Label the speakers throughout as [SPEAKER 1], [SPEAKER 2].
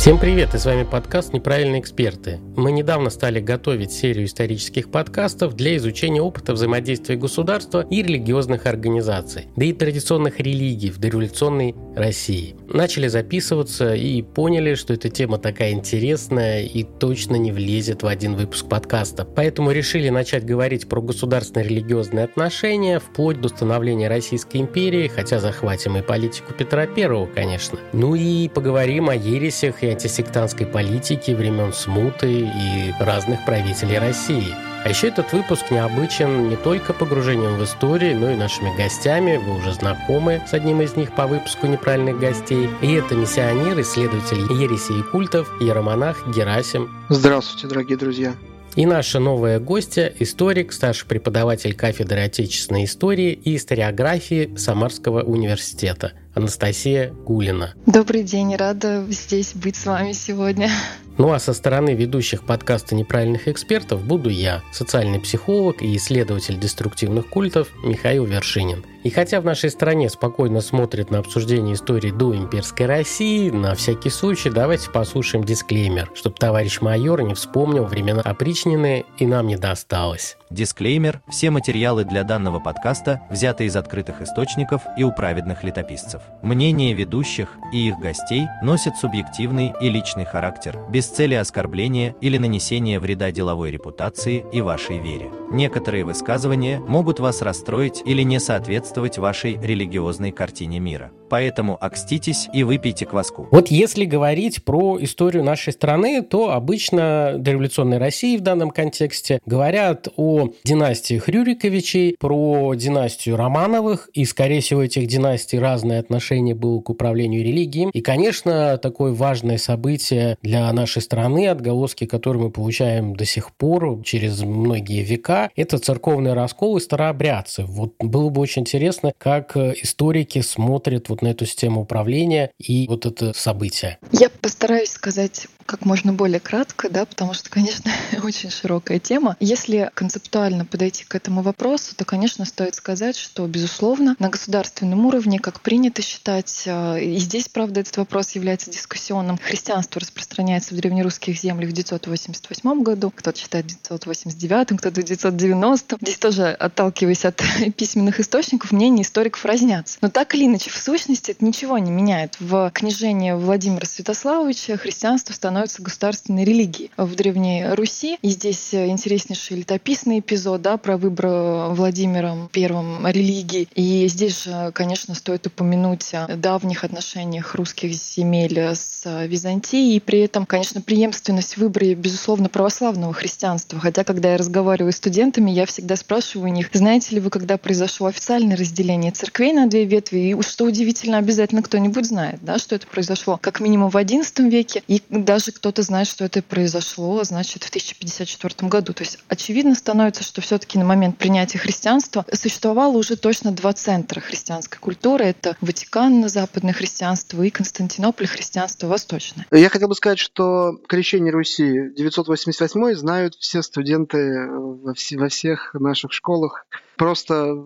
[SPEAKER 1] Всем привет, и с вами подкаст «Неправильные эксперты». Мы недавно стали готовить серию исторических подкастов для изучения опыта взаимодействия государства и религиозных организаций, да и традиционных религий в дореволюционной России. Начали записываться и поняли, что эта тема такая интересная и точно не влезет в один выпуск подкаста. Поэтому решили начать говорить про государственные религиозные отношения вплоть до становления Российской империи, хотя захватим и политику Петра Первого, конечно. Ну и поговорим о ересях и антисектантской политики времен смуты и разных правителей России. А еще этот выпуск необычен не только погружением в историю, но и нашими гостями. Вы уже знакомы с одним из них по выпуску «Неправильных гостей». И это миссионер, исследователь ересей и культов, иеромонах Герасим.
[SPEAKER 2] Здравствуйте, дорогие друзья.
[SPEAKER 1] И наша новая гостья – историк, старший преподаватель кафедры отечественной истории и историографии Самарского университета Анастасия Гулина.
[SPEAKER 3] Добрый день, рада здесь быть с вами сегодня.
[SPEAKER 1] Ну а со стороны ведущих подкаста «Неправильных экспертов» буду я, социальный психолог и исследователь деструктивных культов Михаил Вершинин. И хотя в нашей стране спокойно смотрят на обсуждение истории до имперской России, на всякий случай давайте послушаем дисклеймер, чтобы товарищ майор не вспомнил времена опричнины и нам не досталось.
[SPEAKER 4] Дисклеймер. Все материалы для данного подкаста взяты из открытых источников и у праведных летописцев. Мнения ведущих и их гостей носят субъективный и личный характер, без цели оскорбления или нанесения вреда деловой репутации и вашей вере. Некоторые высказывания могут вас расстроить или не соответствовать вашей религиозной картине мира. Поэтому окститесь и выпейте кваску.
[SPEAKER 1] Вот если говорить про историю нашей страны, то обычно дореволюционной России в данном контексте говорят о про династию Хрюриковичей, про династию Романовых, и, скорее всего, этих династий разное отношение было к управлению религией. И, конечно, такое важное событие для нашей страны, отголоски, которые мы получаем до сих пор, через многие века, это церковный раскол и старообрядцы. Вот было бы очень интересно, как историки смотрят вот на эту систему управления и вот это событие.
[SPEAKER 3] Я постараюсь сказать как можно более кратко, да, потому что, конечно, очень широкая тема. Если концептуально подойти к этому вопросу, то, конечно, стоит сказать, что, безусловно, на государственном уровне, как принято считать, э, и здесь, правда, этот вопрос является дискуссионным, христианство распространяется в древнерусских землях в 988 году, кто-то считает в 989, кто-то в 990. Здесь тоже, отталкиваясь от письменных источников, мнения историков разнятся. Но так или иначе, в сущности, это ничего не меняет. В книжении Владимира Святославовича христианство становится становится государственной религией в Древней Руси. И здесь э, интереснейший летописный эпизод да, про выбор э, Владимиром Первым религии. И здесь же, конечно, стоит упомянуть о давних отношениях русских земель с Византией. И при этом, конечно, преемственность в выборе, безусловно, православного христианства. Хотя, когда я разговариваю с студентами, я всегда спрашиваю у них, знаете ли вы, когда произошло официальное разделение церквей на две ветви? И что удивительно, обязательно кто-нибудь знает, да, что это произошло как минимум в XI веке. И даже даже кто-то знает, что это произошло, значит, в 1054 году. То есть очевидно становится, что все-таки на момент принятия христианства существовало уже точно два центра христианской культуры. Это Ватикан, западное христианство, и Константинополь, христианство восточное.
[SPEAKER 2] Я хотел бы сказать, что крещение Руси 988 знают все студенты во, во всех наших школах. Просто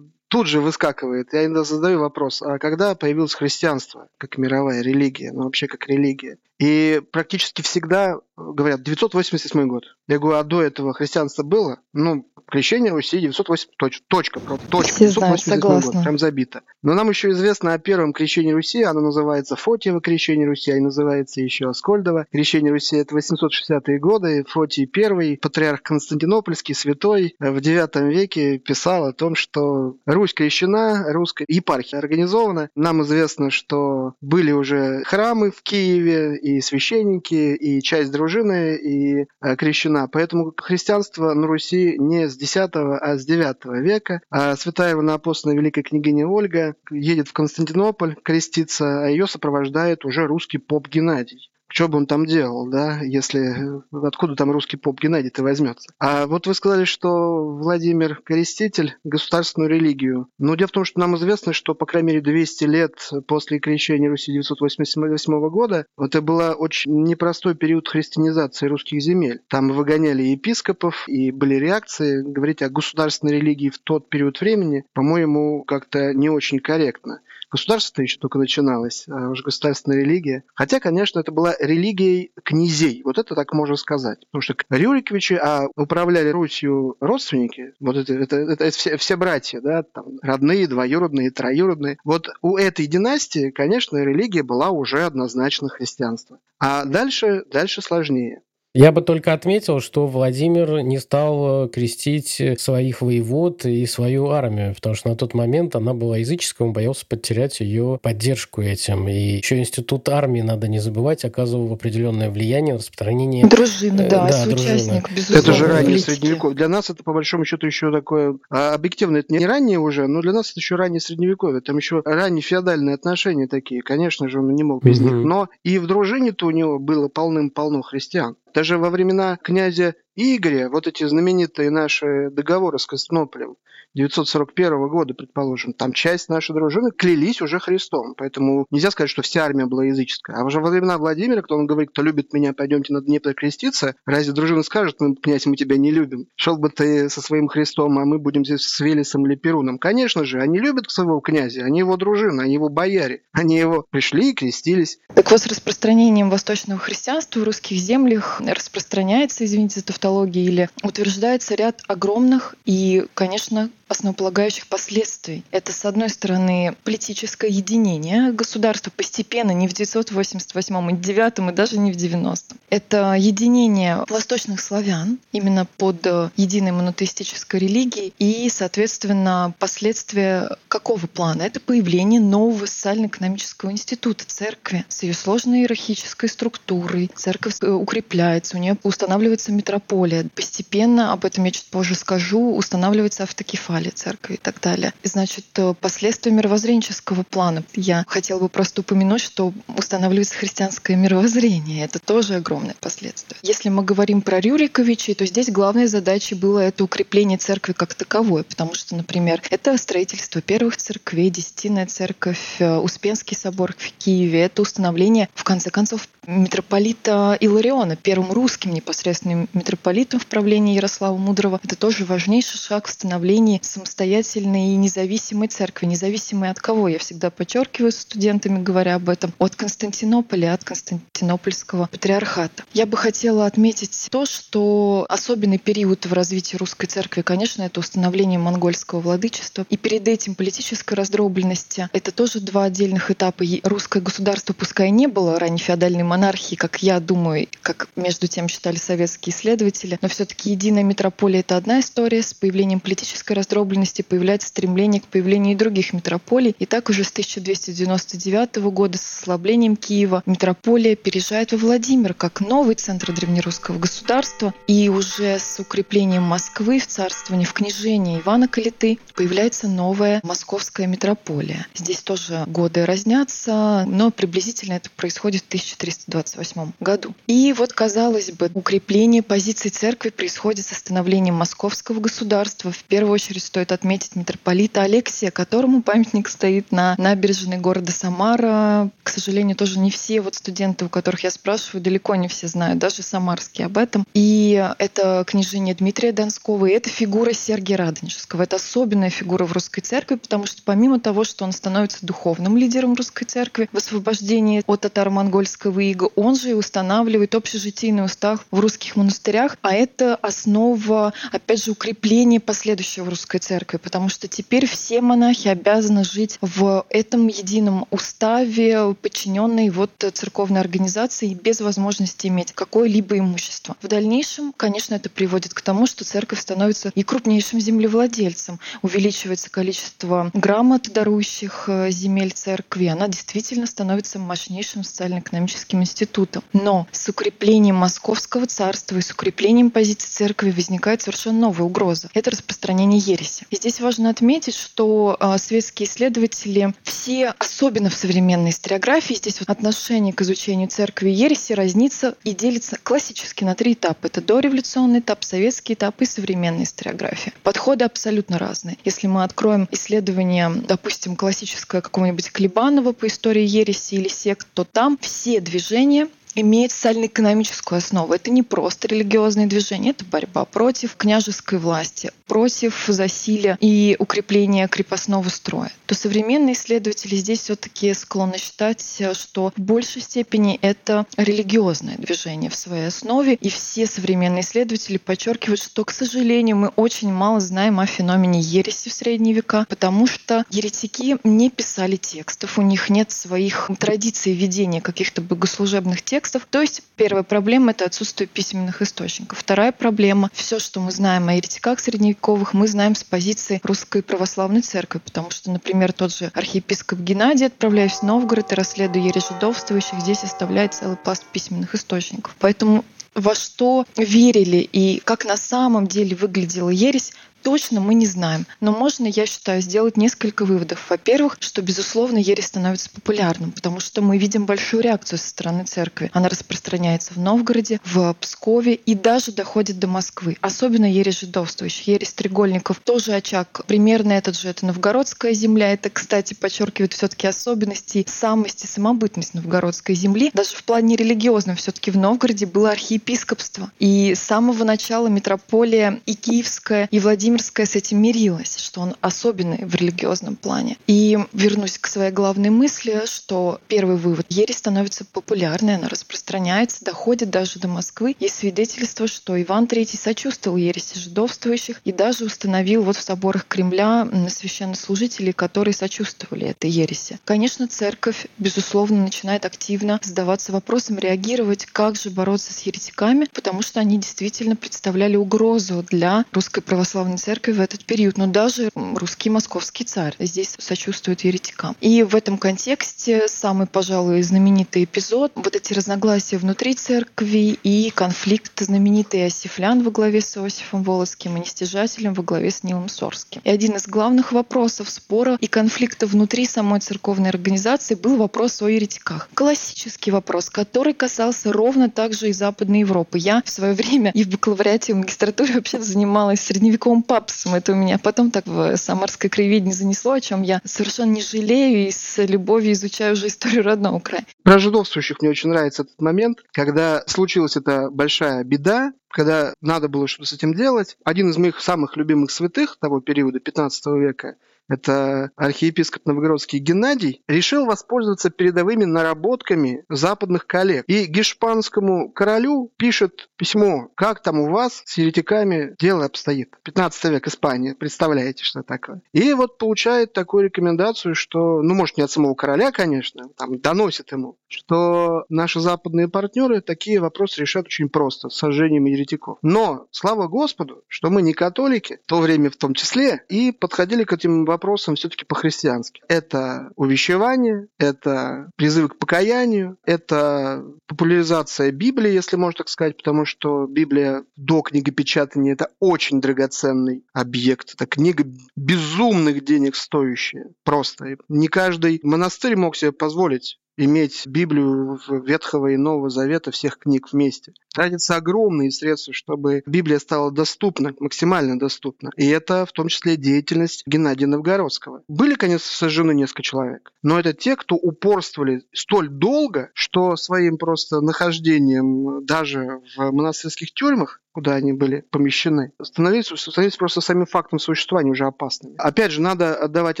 [SPEAKER 2] тут же выскакивает. Я иногда задаю вопрос, а когда появилось христианство как мировая религия, ну вообще как религия? И практически всегда говорят 987 год. Я говорю, а до этого христианство было? Ну, крещение Руси 908, точ, точка, точка,
[SPEAKER 3] Все 987 знают, год,
[SPEAKER 2] прям забито. Но нам еще известно о первом крещении Руси, оно называется Фотиево крещение Руси, а называется еще Аскольдово. Крещение Руси это 860-е годы, Фотий I, патриарх Константинопольский, святой, в IX веке писал о том, что Русь крещена, русская епархия организована. Нам известно, что были уже храмы в Киеве, и священники, и часть дружины, и э, крещена. Поэтому христианство на Руси не с X, а с IX века. А святая равноапостольная великая княгиня Ольга едет в Константинополь креститься, а ее сопровождает уже русский поп Геннадий. Что бы он там делал, да, если откуда там русский поп Геннадий-то возьмется. А вот вы сказали, что Владимир Креститель государственную религию. Но дело в том, что нам известно, что, по крайней мере, 200 лет после крещения Руси 988 года, это был очень непростой период христианизации русских земель. Там выгоняли епископов, и были реакции. Говорить о государственной религии в тот период времени, по-моему, как-то не очень корректно. Государство еще только начиналось, а уже государственная религия. Хотя, конечно, это была религией князей. Вот это так можно сказать. Потому что Рюриковичи а управляли Русью родственники, вот это, это, это, это все, все братья, да, там, родные, двоюродные, троюродные. Вот у этой династии, конечно, религия была уже однозначно христианство. А дальше, дальше сложнее.
[SPEAKER 1] Я бы только отметил, что Владимир не стал э, крестить своих воевод и свою армию, потому что на тот момент она была языческой, он боялся потерять ее поддержку этим. И еще институт армии, надо не забывать, оказывал определенное влияние на распространение...
[SPEAKER 3] Дружины, э, да, да соучастник, безусловно.
[SPEAKER 2] Это же раннее средневековье. Для нас это, по большому счету, еще такое... А, объективно, это не раннее уже, но для нас это еще раннее средневековье. Там еще ранние феодальные отношения такие. Конечно же, он не мог без угу. них. Но и в дружине-то у него было полным-полно христиан. Даже во времена князя Игоря, вот эти знаменитые наши договоры с Константинополем, 941 года, предположим, там часть нашей дружины клялись уже Христом. Поэтому нельзя сказать, что вся армия была языческая. А уже во времена Владимира, кто он говорит, кто любит меня, пойдемте на Днепр креститься, разве дружина скажет, мы, князь, мы тебя не любим? Шел бы ты со своим Христом, а мы будем здесь с Велесом или Перуном. Конечно же, они любят своего князя, они его дружина, они его бояре. Они его пришли и крестились.
[SPEAKER 3] Так вот, с распространением восточного христианства в русских землях распространяется, извините за тавтологию, или утверждается ряд огромных и, конечно, основополагающих последствий. Это, с одной стороны, политическое единение государства постепенно, не в 988 и 9 и даже не в 90 Это единение восточных славян именно под э, единой монотеистической религией и, соответственно, последствия какого плана? Это появление нового социально-экономического института церкви с ее сложной иерархической структурой. Церковь э, укрепляется, у нее устанавливается метрополия. Постепенно, об этом я чуть позже скажу, устанавливается автокефалия роли церкви и так далее. И, значит, э, последствия мировоззренческого плана. Я хотела бы просто упомянуть, что устанавливается христианское мировоззрение. Это тоже огромное последствие. Если мы говорим про Рюриковичей, то здесь главной задачей было это укрепление церкви как таковой, потому что, например, это строительство первых церквей, Десятинная церковь, э, Успенский собор в Киеве, это установление, в конце концов, митрополита Илариона, первым русским непосредственным митрополитом в правлении Ярослава Мудрого. Это тоже важнейший шаг в становлении самостоятельной и независимой церкви. Независимой от кого? Я всегда подчеркиваю с студентами, говоря об этом. От Константинополя, от Константинопольского патриархата. Я бы хотела отметить то, что особенный период в развитии русской церкви, конечно, это установление монгольского владычества. И перед этим политической раздробленности. Это тоже два отдельных этапа. И русское государство, пускай не было ранее феодальной монархии, как я думаю, как между тем считали советские исследователи, но все-таки единая метрополия — это одна история. С появлением политической раздробленности раздробленности появляется стремление к появлению других метрополий. И так уже с 1299 года с ослаблением Киева метрополия переезжает во Владимир как новый центр древнерусского государства. И уже с укреплением Москвы в царствовании, в княжении Ивана Калиты появляется новая московская метрополия. Здесь тоже годы разнятся, но приблизительно это происходит в 1328 году. И вот, казалось бы, укрепление позиций церкви происходит с становлением московского государства, в первую очередь стоит отметить митрополита Алексия, которому памятник стоит на набережной города Самара. К сожалению, тоже не все вот студенты, у которых я спрашиваю, далеко не все знают, даже самарские об этом. И это княжение Дмитрия Донского, и это фигура Сергия Радонежского. Это особенная фигура в русской церкви, потому что помимо того, что он становится духовным лидером русской церкви в освобождении от татаро-монгольского ига, он же и устанавливает общежитийный устав в русских монастырях, а это основа, опять же, укрепления последующего русской русской церкви, потому что теперь все монахи обязаны жить в этом едином уставе, подчиненной вот церковной организации, без возможности иметь какое-либо имущество. В дальнейшем, конечно, это приводит к тому, что церковь становится и крупнейшим землевладельцем, увеличивается количество грамот, дарующих э, земель церкви, она действительно становится мощнейшим социально-экономическим института. Но с укреплением Московского царства и с укреплением позиций церкви возникает совершенно новая угроза. Это распространение ереси. И здесь важно отметить, что э, светские исследователи все, особенно в современной историографии, здесь вот отношение к изучению церкви и ереси разнится и делится классически на три этапа. Это дореволюционный этап, советский этап и современная историография. Подходы абсолютно разные. Если мы откроем исследование, допустим, классическое какого-нибудь Клебанова по истории ереси или сект, то там все движения имеет социально-экономическую основу. Это не просто религиозные движения, это борьба против княжеской власти, против засилия и укрепления крепостного строя. То современные исследователи здесь все-таки склонны считать, что в большей степени это религиозное движение в своей основе. И все современные исследователи подчеркивают, что, к сожалению, мы очень мало знаем о феномене ереси в средние века, потому что еретики не писали текстов, у них нет своих традиций ведения каких-то богослужебных текстов, текстов. То есть первая проблема — это отсутствие письменных источников. Вторая проблема — все, что мы знаем о еретиках средневековых, мы знаем с позиции Русской Православной Церкви, потому что, например, тот же архиепископ Геннадий, отправляясь в Новгород и расследуя ережидовствующих, здесь оставляет целый пласт письменных источников. Поэтому во что верили и как на самом деле выглядела ересь, точно мы не знаем. Но можно, я считаю, сделать несколько выводов. Во-первых, что, безусловно, ересь становится популярным, потому что мы видим большую реакцию со стороны церкви. Она распространяется в Новгороде, в Пскове и даже доходит до Москвы. Особенно ересь жидовствующих. Ересь Трегольников тоже очаг. Примерно этот же. Это новгородская земля. Это, кстати, подчеркивает все-таки особенности, самость и самобытность новгородской земли. Даже в плане религиозном все-таки в Новгороде было архиепископство. И с самого начала метрополия и Киевская, и Владимир Владимирская с этим мирилась, что он особенный в религиозном плане. И вернусь к своей главной мысли, что первый вывод. Ересь становится популярной, она распространяется, доходит даже до Москвы. Есть свидетельство, что Иван III сочувствовал ереси жидовствующих и даже установил вот в соборах Кремля священнослужителей, которые сочувствовали этой ереси. Конечно, церковь, безусловно, начинает активно задаваться вопросом, реагировать, как же бороться с еретиками, потому что они действительно представляли угрозу для русской православной церкви в этот период, но даже русский московский царь здесь сочувствует еретикам. И в этом контексте самый, пожалуй, знаменитый эпизод, вот эти разногласия внутри церкви и конфликт знаменитый Иосифлян во главе с Иосифом Волоцким и Нестяжателем во главе с Нилом Сорским. И один из главных вопросов спора и конфликта внутри самой церковной организации был вопрос о еретиках. Классический вопрос, который касался ровно также и Западной Европы. Я в свое время и в бакалавриате, и в магистратуре вообще занималась средневековым папсом. Это у меня потом так в самарской краеведении занесло, о чем я совершенно не жалею и с любовью изучаю уже историю родного края.
[SPEAKER 2] Про жидовствующих мне очень нравится этот момент, когда случилась эта большая беда, когда надо было что-то с этим делать. Один из моих самых любимых святых того периода, 15 века, это архиепископ Новгородский Геннадий, решил воспользоваться передовыми наработками западных коллег. И гешпанскому королю пишет письмо, как там у вас с еретиками дело обстоит. 15 век Испания, представляете, что такое. И вот получает такую рекомендацию, что, ну, может, не от самого короля, конечно, там доносит ему, что наши западные партнеры такие вопросы решают очень просто, с сожжением еретиков. Но, слава Господу, что мы не католики, в то время в том числе, и подходили к этим вопросам все-таки по-христиански. Это увещевание, это призыв к покаянию, это популяризация Библии, если можно так сказать, потому что Библия до книгопечатания – это очень драгоценный объект. Это книга безумных денег стоящая. Просто. Не каждый монастырь мог себе позволить иметь Библию Ветхого и Нового Завета, всех книг вместе. Тратятся огромные средства, чтобы Библия стала доступна, максимально доступна. И это в том числе деятельность Геннадия Новгородского. Были, конечно, сожжены несколько человек, но это те, кто упорствовали столь долго, что своим просто нахождением даже в монастырских тюрьмах куда они были помещены, становились, становились просто самим фактом существования уже опасными. Опять же, надо отдавать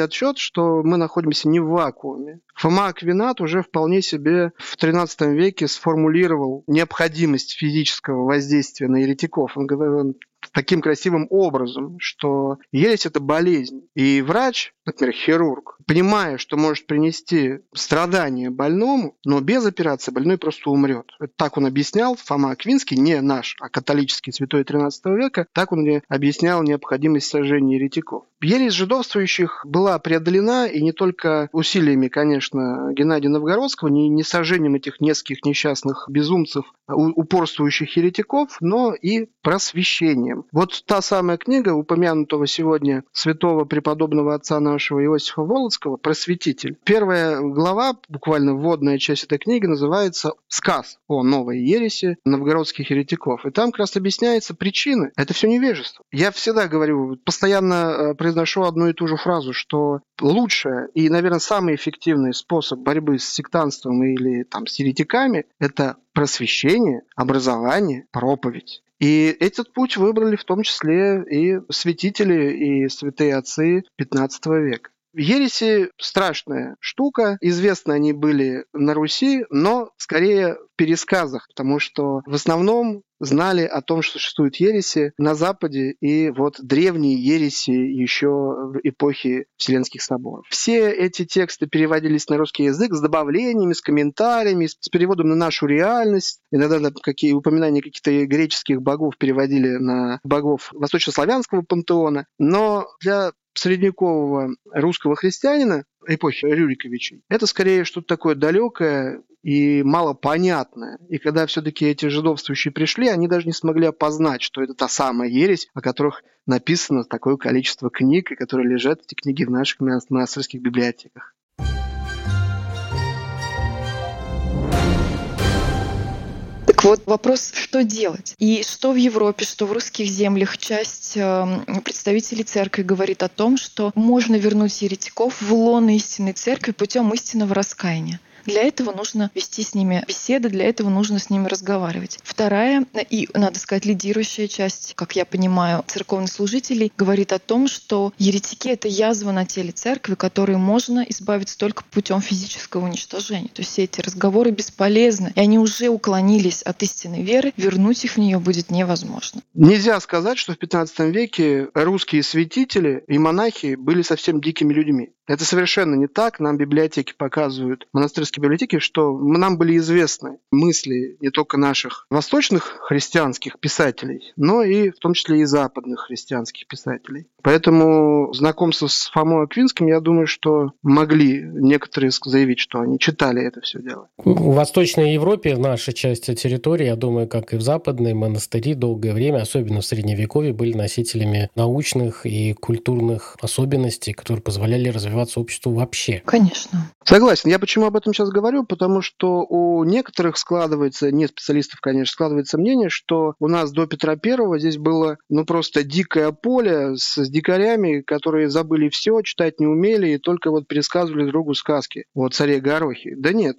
[SPEAKER 2] отчет, что мы находимся не в вакууме. Фома Аквинат уже вполне себе в XIII веке сформулировал необходимость физического воздействия на еретиков. Он, он таким красивым образом, что ересь – это болезнь. И врач, например, хирург, понимая, что может принести страдания больному, но без операции больной просто умрет. Так он объяснял, Фома Аквинский, не наш, а католический святой 13 века, так он объяснял необходимость сожжения еретиков. Ересь жидовствующих была преодолена, и не только усилиями, конечно, Геннадия Новгородского, не, не сожжением этих нескольких несчастных безумцев, упорствующих еретиков, но и просвещением. Вот та самая книга упомянутого сегодня святого преподобного отца нашего Иосифа Володского «Просветитель». Первая глава, буквально вводная часть этой книги, называется «Сказ о новой ереси новгородских еретиков». И там как раз объясняется причины. Это все невежество. Я всегда говорю, постоянно э, произношу одну и ту же фразу, что лучшее и, наверное, самый эффективный способ борьбы с сектантством или там, с еретиками – это просвещение, образование, проповедь. И этот путь выбрали в том числе и святители, и святые отцы XV века. Ереси – страшная штука. Известны они были на Руси, но скорее в пересказах, потому что в основном знали о том, что существуют ереси на Западе и вот древние ереси еще в эпохе Вселенских соборов. Все эти тексты переводились на русский язык с добавлениями, с комментариями, с переводом на нашу реальность. Иногда какие упоминания каких-то греческих богов переводили на богов восточнославянского пантеона. Но для средневекового русского христианина эпохи Рюриковичей, это скорее что-то такое далекое и малопонятное. И когда все-таки эти жидовствующие пришли, они даже не смогли опознать, что это та самая ересь, о которых написано такое количество книг, и которые лежат, эти книги, в наших монастырских библиотеках.
[SPEAKER 3] Вот вопрос, что делать? И что в Европе, что в русских землях часть эм, представителей церкви говорит о том, что можно вернуть еретиков в лоно истинной церкви путем истинного раскаяния. Для этого нужно вести с ними беседы, для этого нужно с ними разговаривать. Вторая и, надо сказать, лидирующая часть, как я понимаю, церковных служителей говорит о том, что еретики — это язва на теле церкви, которые можно избавиться только путем физического уничтожения. То есть все эти разговоры бесполезны, и они уже уклонились от истинной веры, вернуть их в нее будет невозможно.
[SPEAKER 2] Нельзя сказать, что в 15 веке русские святители и монахи были совсем дикими людьми. Это совершенно не так. Нам библиотеки показывают, монастырские библиотеки, что нам были известны мысли не только наших восточных христианских писателей, но и в том числе и западных христианских писателей. Поэтому знакомство с Фомой Аквинским, я думаю, что могли некоторые заявить, что они читали это все дело.
[SPEAKER 1] В Восточной Европе, в нашей части территории, я думаю, как и в западной, монастыри долгое время, особенно в Средневековье, были носителями научных и культурных особенностей, которые позволяли развиваться обществу вообще.
[SPEAKER 3] Конечно.
[SPEAKER 2] Согласен. Я почему об этом сейчас говорю? Потому что у некоторых складывается, не специалистов, конечно, складывается мнение, что у нас до Петра Первого здесь было ну просто дикое поле с дикарями, которые забыли все, читать не умели и только вот пересказывали другу сказки о царе Горохе. Да нет,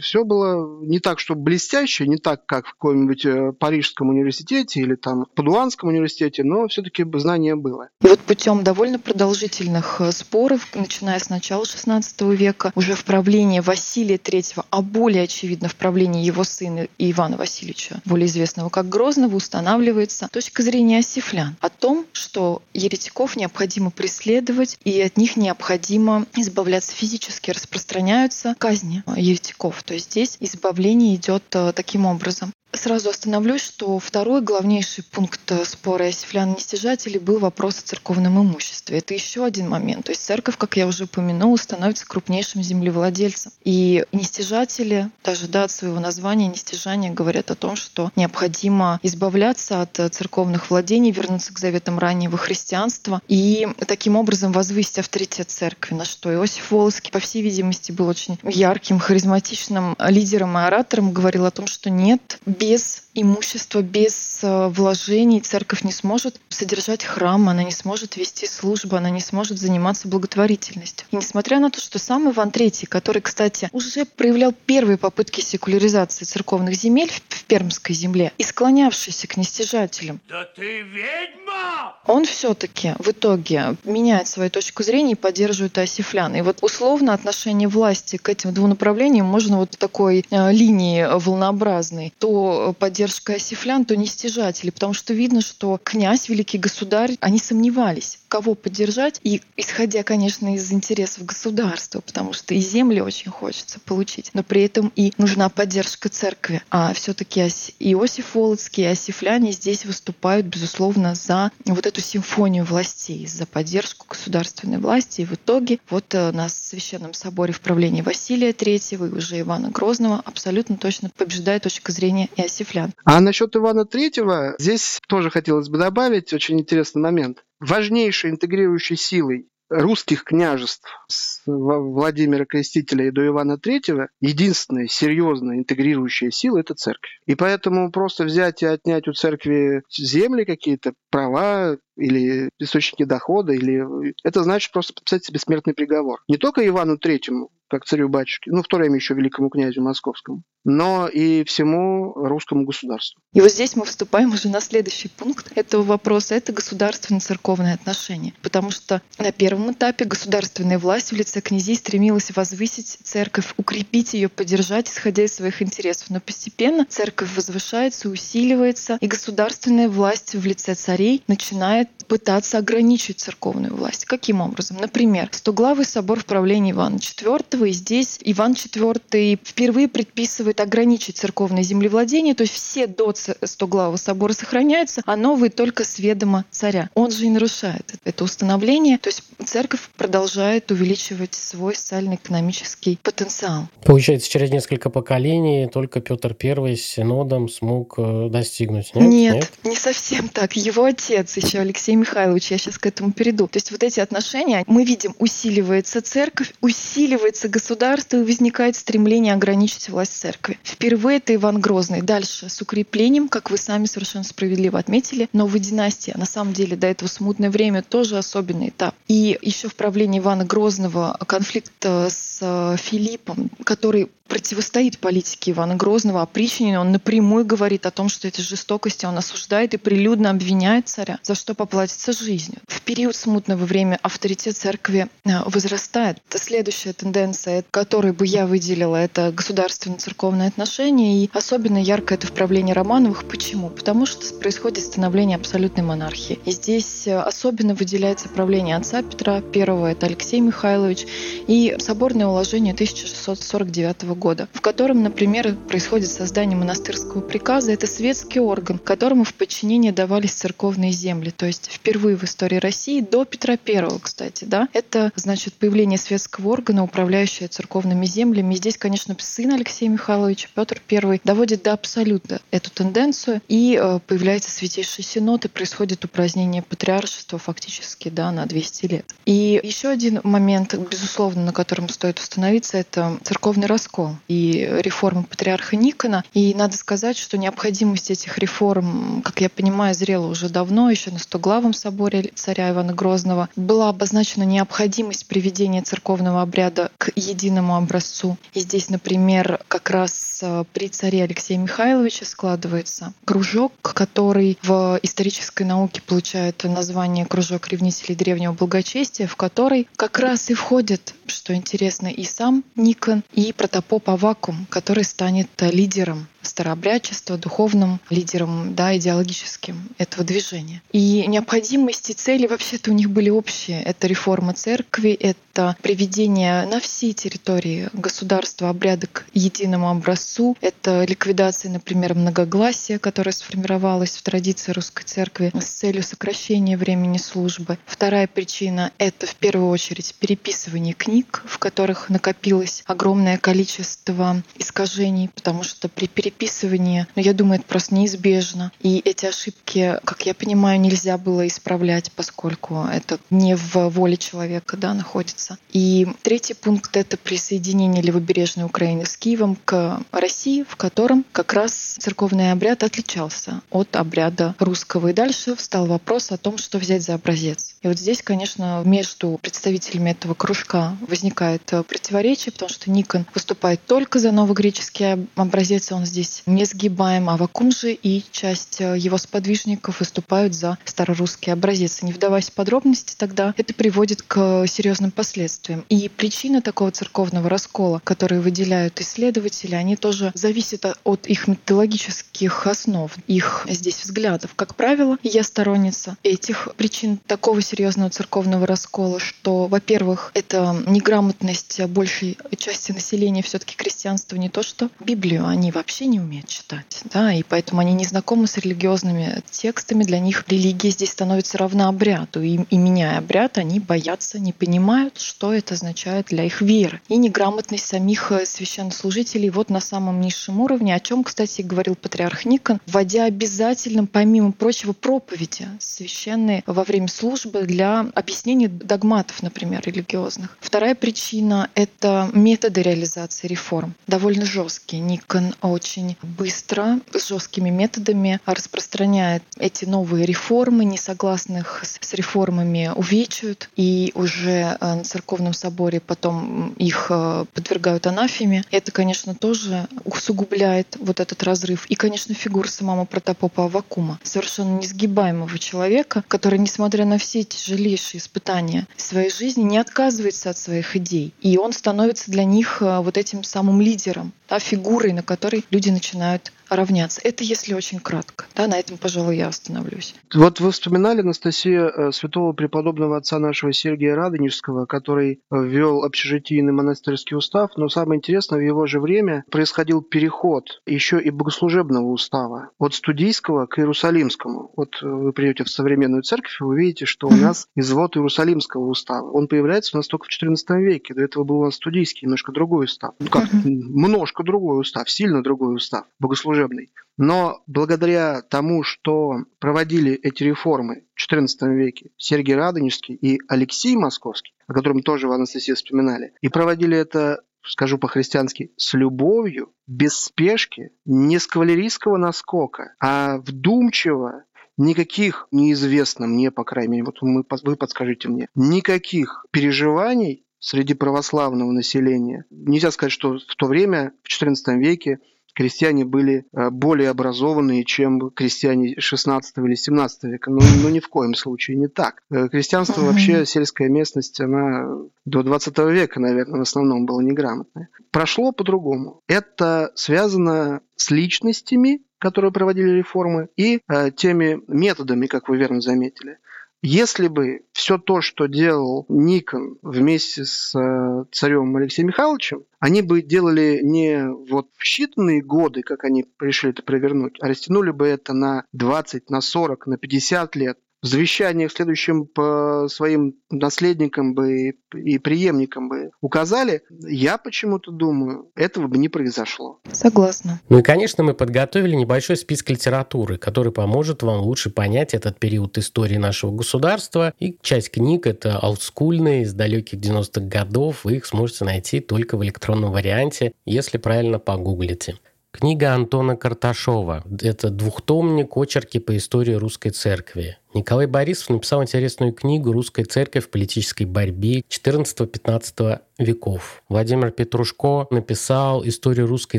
[SPEAKER 2] все было не так, что блестяще, не так, как в каком-нибудь э, Парижском университете или там Падуанском университете, но все-таки знание было.
[SPEAKER 3] И вот путем довольно продолжительных э, споров, начиная с начала XVI века, уже в правлении Василия III, а более очевидно в правлении его сына Ивана Васильевича, более известного как Грозного, устанавливается точка зрения осифлян о том, что еретиков необходимо преследовать, и от них необходимо избавляться физически. Распространяются казни еретиков. То есть здесь избавление идет э, таким образом. Сразу остановлюсь, что второй главнейший пункт спора Исифлян нестяжателей был вопрос о церковном имуществе. Это еще один момент. То есть церковь, как я уже упомянула, становится крупнейшим землевладельцем. И нестяжатели, даже да, от своего названия нестяжания, говорят о том, что необходимо избавляться от церковных владений, вернуться к заветам раннего христианства и таким образом возвысить авторитет церкви, на что Иосиф Волоский, по всей видимости, был очень ярким, харизматичным лидером и оратором, говорил о том, что нет, без please. Имущества, без э, вложений церковь не сможет содержать храм, она не сможет вести службу, она не сможет заниматься благотворительностью. И несмотря на то, что сам Иван III, который, кстати, уже проявлял первые попытки секуляризации церковных земель в Пермской земле и склонявшийся к нестяжателям, да ты ведьма! он все-таки в итоге меняет свою точку зрения и поддерживает Асифлян. И вот условно отношение власти к этим двум направлениям можно вот такой э, линии волнообразной. То поддержка Асифлян, то нестяжатели, потому что видно, что князь, великий государь, они сомневались кого поддержать. И исходя, конечно, из интересов государства, потому что и земли очень хочется получить, но при этом и нужна поддержка церкви. А все-таки Иосиф Володский и осифляне здесь выступают, безусловно, за вот эту симфонию властей, за поддержку государственной власти. И в итоге вот э, на Священном соборе в правлении Василия III и уже Ивана Грозного абсолютно точно побеждает точка зрения иосифлян.
[SPEAKER 2] А насчет Ивана III здесь тоже хотелось бы добавить очень интересный момент. Важнейшей интегрирующей силой русских княжеств с Владимира Крестителя и до Ивана III единственная серьезная интегрирующая сила – это церковь. И поэтому просто взять и отнять у церкви земли какие-то, права или источники дохода, или это значит просто подписать себе смертный приговор. Не только Ивану Третьему, как царю-батюшке, ну, в то время еще великому князю московскому, но и всему русскому государству.
[SPEAKER 3] И вот здесь мы вступаем уже на следующий пункт этого вопроса. Это государственно-церковные отношения. Потому что на первом этапе государственная власть в лице князей стремилась возвысить церковь, укрепить ее, поддержать, исходя из своих интересов. Но постепенно церковь возвышается, усиливается, и государственная власть в лице царей начинает пытаться ограничить церковную власть. Каким образом? Например, Стоглавый собор в правлении Ивана IV, и здесь Иван IV впервые предписывает ограничить церковное землевладение, то есть все до Стоглавого собора сохраняются, а новые только с ведома царя. Он же и нарушает это установление, то есть церковь продолжает увеличивать свой социально-экономический потенциал.
[SPEAKER 1] Получается, через несколько поколений только Петр I с синодом смог э, достигнуть,
[SPEAKER 3] нет? Нет, нет? не совсем так. Его отец еще Алексей Михайлович, я сейчас к этому перейду. То есть вот эти отношения, мы видим, усиливается церковь, усиливается государство и возникает стремление ограничить власть церкви. Впервые это Иван Грозный. Дальше с укреплением, как вы сами совершенно справедливо отметили, новой династии. А на самом деле до этого смутное время тоже особенный этап. И еще в правлении Ивана Грозного конфликт с Филиппом, который противостоит политике Ивана Грозного, а Причинин, он напрямую говорит о том, что это жестокость, он осуждает и прилюдно обвиняет царя, за что поплатится жизнью. В период смутного времени авторитет церкви э, возрастает. Следующая тенденция, которую бы я выделила, это государственно-церковные отношения, и особенно ярко это в правлении Романовых. Почему? Потому что происходит становление абсолютной монархии. И здесь э, особенно выделяется правление отца Петра I, это Алексей Михайлович, и соборное уложение 1649 года года, в котором, например, происходит создание монастырского приказа. Это светский орган, которому в подчинение давались церковные земли. То есть впервые в истории России до Петра I, кстати, да, это значит появление светского органа, управляющего церковными землями. И здесь, конечно, сын Алексея Михайловича, Петр I, доводит до абсолюта эту тенденцию, и э, появляется Святейший Синод, и происходит упразднение патриаршества фактически да, на 200 лет. И еще один момент, безусловно, на котором стоит установиться, это церковный раскол и реформы патриарха Никона. И надо сказать, что необходимость этих реформ, как я понимаю, зрела уже давно, еще на Стоглавом соборе царя Ивана Грозного. Была обозначена необходимость приведения церковного обряда к единому образцу. И здесь, например, как раз э, при царе Алексея Михайловича складывается кружок, который в исторической науке получает название «Кружок ревнителей древнего благочестия», в который как раз и входит, что интересно, и сам Никон, и протопоп по вакуум, который станет э, лидером старообрядчества, духовным лидером, да, идеологическим этого движения. И необходимости цели вообще-то у них были общие. Это реформа церкви, это приведение на всей территории государства обряда к единому образцу, это ликвидация, например, многогласия, которое сформировалось в традиции русской церкви с целью сокращения времени службы. Вторая причина — это в первую очередь переписывание книг, в которых накопилось огромное количество искажений, потому что при переписывании переписывание, но я думаю, это просто неизбежно. И эти ошибки, как я понимаю, нельзя было исправлять, поскольку это не в воле человека да, находится. И третий пункт — это присоединение левобережной Украины с Киевом к России, в котором как раз церковный обряд отличался от обряда русского. И дальше встал вопрос о том, что взять за образец. И вот здесь, конечно, между представителями этого кружка возникает противоречие, потому что Никон выступает только за новогреческий образец, он здесь здесь несгибаем, а Вакум же и часть э, его сподвижников выступают за старорусский образец. Не вдаваясь в подробности, тогда это приводит к серьезным последствиям. И причина такого церковного раскола, которые выделяют исследователи, они тоже зависят от их методологических основ, их здесь взглядов. Как правило, я сторонница этих причин такого серьезного церковного раскола, что, во-первых, это неграмотность большей части населения все-таки крестьянства не то, что Библию они вообще не умеют читать, да, и поэтому они не знакомы с религиозными текстами, для них религия здесь становится равна обряду, и, и меняя обряд, они боятся, не понимают, что это означает для их веры. И неграмотность самих э, священнослужителей вот на самом низшем уровне, о чем, кстати, говорил патриарх Никон, вводя обязательным, помимо прочего, проповеди священные во время службы для объяснения догматов, например, религиозных. Вторая причина — это методы реализации реформ. Довольно жесткие. Никон очень быстро, с жесткими методами распространяет эти новые реформы, несогласных с реформами увечивают, и уже э, на церковном соборе потом их э, подвергают анафеме. Это, конечно, тоже усугубляет вот этот разрыв. И, конечно, фигура самого протопопа Авакума, совершенно несгибаемого человека, который, несмотря на все тяжелейшие испытания своей жизни, не отказывается от своих идей. И он становится для них э, вот этим самым лидером, да, фигурой, на которой люди начинают равняться. Это если очень кратко. Да, на этом, пожалуй, я остановлюсь.
[SPEAKER 2] Вот вы вспоминали, Анастасия, э, святого преподобного отца нашего Сергия Радонежского, который ввел общежитийный монастырский устав, но самое интересное, в его же время происходил переход еще и богослужебного устава от студийского к иерусалимскому. Вот э, вы придете в современную церковь, и вы увидите, что у нас извод иерусалимского устава. Он появляется у нас только в XIV веке. До этого был у нас студийский, немножко другой устав. Ну как, немножко другой устав, сильно другой устав, богослужебный служебный. Но благодаря тому, что проводили эти реформы в XIV веке Сергий Радонежский и Алексей Московский, о котором тоже в Анастасии вспоминали, и проводили это скажу по-христиански, с любовью, без спешки, не с кавалерийского наскока, а вдумчиво, никаких неизвестно мне, по крайней мере, вот мы, вы подскажите мне, никаких переживаний среди православного населения. Нельзя сказать, что в то время, в XIV веке, крестьяне были э, более образованные, чем крестьяне 16 или 17 века. Но, ну, ни в коем случае не так. Э, крестьянство вообще, сельская местность, она до 20 века, наверное, в основном была неграмотная. Прошло по-другому. Это связано с личностями, которые проводили реформы, и э, теми методами, как вы верно заметили. Если бы все то, что делал Никон вместе с э, царем Алексеем Михайловичем, они бы делали не вот в считанные годы, как они пришли это провернуть, а растянули бы это на 20, на 40, на 50 лет, в завещаниях следующим по своим наследникам бы и преемникам бы указали, я почему-то думаю, этого бы не произошло.
[SPEAKER 3] Согласна.
[SPEAKER 1] Ну и, конечно, мы подготовили небольшой список литературы, который поможет вам лучше понять этот период истории нашего государства. И часть книг это олдскульные, из далеких 90-х годов. Вы их сможете найти только в электронном варианте, если правильно погуглите. Книга Антона Карташова. Это двухтомник очерки по истории русской церкви. Николай Борисов написал интересную книгу «Русская церковь в политической борьбе XIV-XV веков». Владимир Петрушко написал историю русской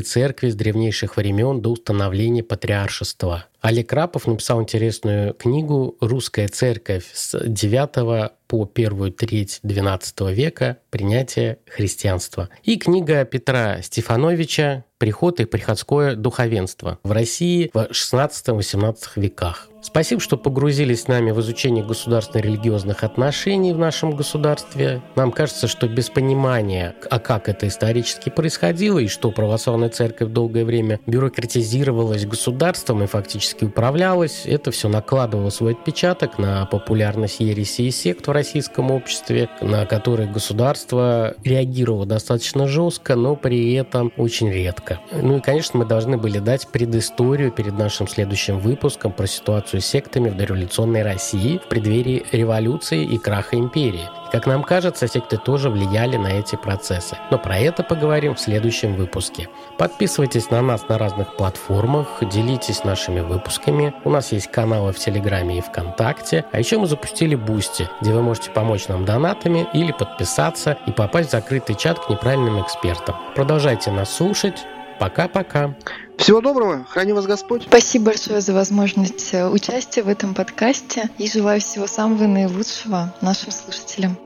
[SPEAKER 1] церкви с древнейших времен до установления патриаршества. Олег Крапов написал интересную книгу «Русская церковь с IX по первую треть XII века. Принятие христианства». И книга Петра Стефановича «Приход и приходское духовенство» в России в XVI-XVIII веках. Спасибо, что погрузились с нами в изучение государственно-религиозных отношений в нашем государстве. Нам кажется, что без понимания, а как это исторически происходило, и что православная церковь долгое время бюрократизировалась государством и фактически управлялась, это все накладывало свой отпечаток на популярность ереси и сект в российском обществе, на которые государство реагировало достаточно жестко, но при этом очень редко. Ну и, конечно, мы должны были дать предысторию перед нашим следующим выпуском про ситуацию ситуацию с сектами в дореволюционной России в преддверии революции и краха империи. Как нам кажется, секты тоже влияли на эти процессы. Но про это поговорим в следующем выпуске. Подписывайтесь на нас на разных платформах, делитесь нашими выпусками. У нас есть каналы в Телеграме и ВКонтакте. А еще мы запустили Boosty, где вы можете помочь нам донатами или подписаться и попасть в закрытый чат к неправильным экспертам. Продолжайте нас слушать. Пока-пока.
[SPEAKER 2] Всего доброго, храни вас Господь.
[SPEAKER 3] Спасибо большое за возможность э, участия в этом подкасте и желаю всего самого наилучшего нашим слушателям.